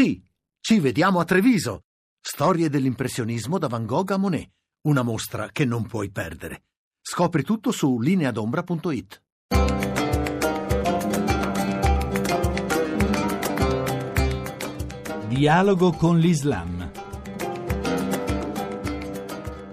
Sì, ci vediamo a Treviso. Storie dell'impressionismo da Van Gogh a Monet. Una mostra che non puoi perdere. Scopri tutto su lineadombra.it. Dialogo con l'Islam.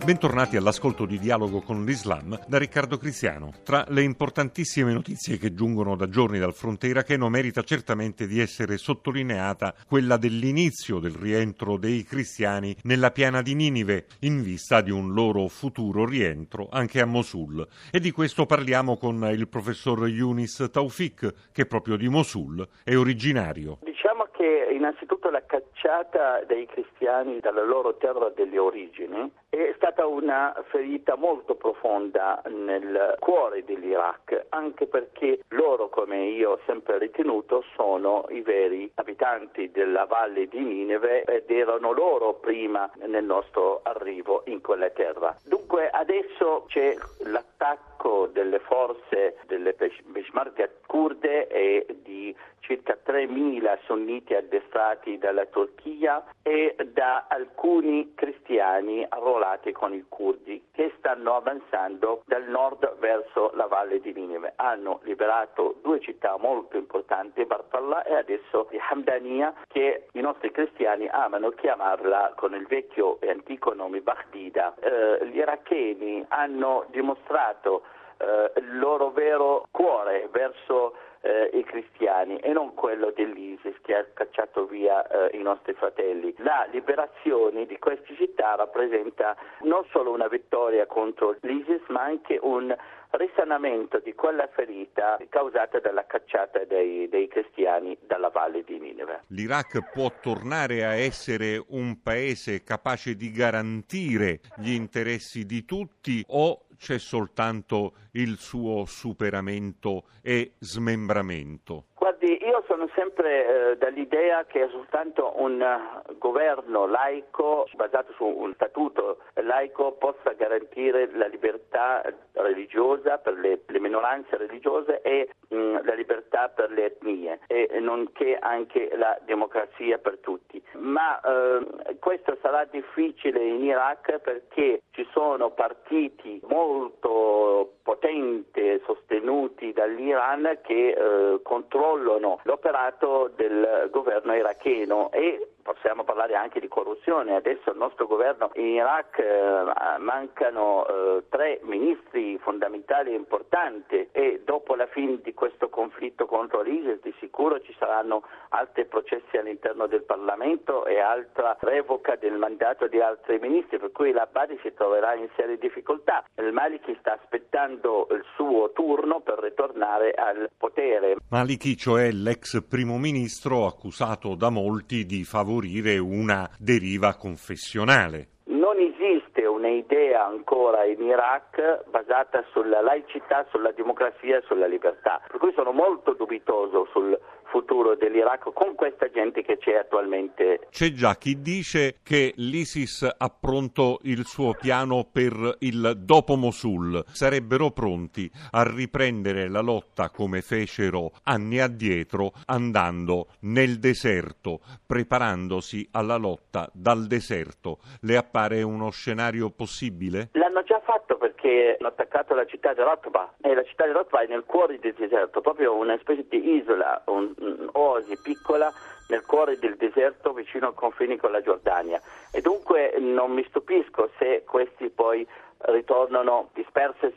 Bentornati all'ascolto di Dialogo con l'Islam da Riccardo Cristiano. Tra le importantissime notizie che giungono da giorni dal fronte iracheno merita certamente di essere sottolineata quella dell'inizio del rientro dei cristiani nella piana di Ninive in vista di un loro futuro rientro anche a Mosul. E di questo parliamo con il professor Yunis Taufik che proprio di Mosul è originario. Diciamo che innanzitutto la cacciata dei cristiani dalla loro terra delle origini è stata una ferita molto profonda nel cuore dell'Iraq, anche perché loro, come io ho sempre ritenuto, sono i veri abitanti della valle di Nineve ed erano loro prima nel nostro arrivo in quella terra. Dunque adesso c'è l'attacco delle forze delle Peshmerga kurde e di circa 3.000 sunniti addestrati dalla Turchia e da alcuni cristiani arruolati con i curdi che stanno avanzando dal nord verso la valle di Nineve. Hanno liberato due città molto importanti, Bartallah e adesso Hamdania, che i nostri cristiani amano chiamarla con il vecchio e antico nome Baghdida. Eh, gli iracheni hanno dimostrato eh, il loro vero cuore verso eh, i cristiani e non quello dell'ISIS che ha cacciato via eh, i nostri fratelli. La liberazione di queste città rappresenta non solo una vittoria contro l'ISIS ma anche un risanamento di quella ferita causata dalla cacciata dei, dei, cristiani dalla valle di Nineve. L'Iraq può tornare a essere un paese capace di garantire gli interessi di tutti o c'è soltanto il suo superamento e smembramento? Guardi, io sono sempre eh, dall'idea che soltanto un uh, governo laico basato su un statuto laico possa garantire la libertà religiosa per le, le minoranze religiose e mh, mm, la libertà per le etnie e nonché anche la democrazia per tutti. Ma eh, questo sarà difficile in Iraq perché ci sono partiti molto potenti sostenuti dall'Iran che eh, controllano l'operato del governo iracheno e possiamo parlare anche di corruzione. Adesso il nostro governo in Iraq eh, mancano eh, tre ministri fondamentali e importanti e dopo la fine di questo conflitto contro l'ISIS di sicuro ci saranno altri processi all'interno del Parlamento e altra revoca del mandato di altri ministri, per cui la Badi si troverà in serie difficoltà. Il Maliki sta aspettando il suo turno per ritornare al potere. Maliki, cioè l'ex primo ministro accusato da molti di favorire favorire una deriva confessionale. Non esiste un'idea ancora in Iraq basata sulla laicità, sulla democrazia e sulla libertà, per cui sono molto dubitoso sul futuro dell'Iraq con questa gente che c'è attualmente. C'è già chi dice che l'ISIS ha pronto il suo piano per il dopo Mosul. Sarebbero pronti a riprendere la lotta come fecero anni addietro andando nel deserto, preparandosi alla lotta dal deserto. Le appare uno scenario possibile? L'hanno già fatto perché hanno attaccato la città di Rotba e la città di Rotba è nel cuore del deserto, proprio una specie di isola, un, oasi piccola nel cuore del deserto vicino ai confini con la Giordania e dunque non mi stupisco se questi poi ritornano dispersi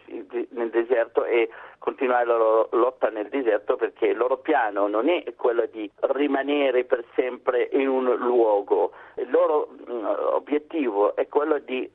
nel deserto e continuare la loro lotta nel deserto perché il loro piano non è quello di rimanere per sempre in un luogo, il loro mm, obiettivo è quello di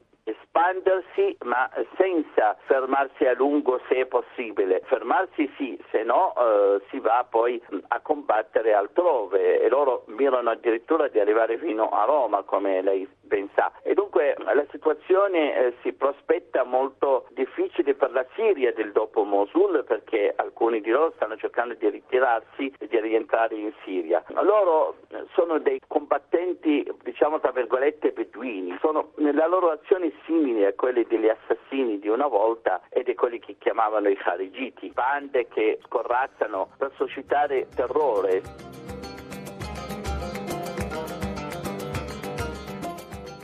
espandersi ma senza fermarsi a lungo se è possibile. Fermarsi sì, se no eh, si va poi a combattere altrove e loro mirano addirittura di arrivare fino a Roma come lei ben sa. E dunque la situazione eh, si prospetta molto difficile per la Siria del dopo Mosul perché alcuni di loro stanno cercando di ritirarsi e di rientrare in Siria. Loro eh, sono dei combattenti, diciamo tra virgolette, beduini, sono nella loro azione simili a quelli degli assassini di una volta e di quelli che chiamavano i farigiti, bande che scorrazzano per suscitare terrore.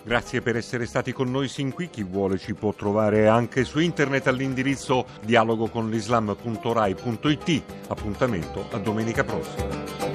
Grazie per essere stati con noi sin qui. Chi vuole ci può trovare anche su internet all'indirizzo dialogoconlislam.rai.it. Appuntamento a domenica prossima.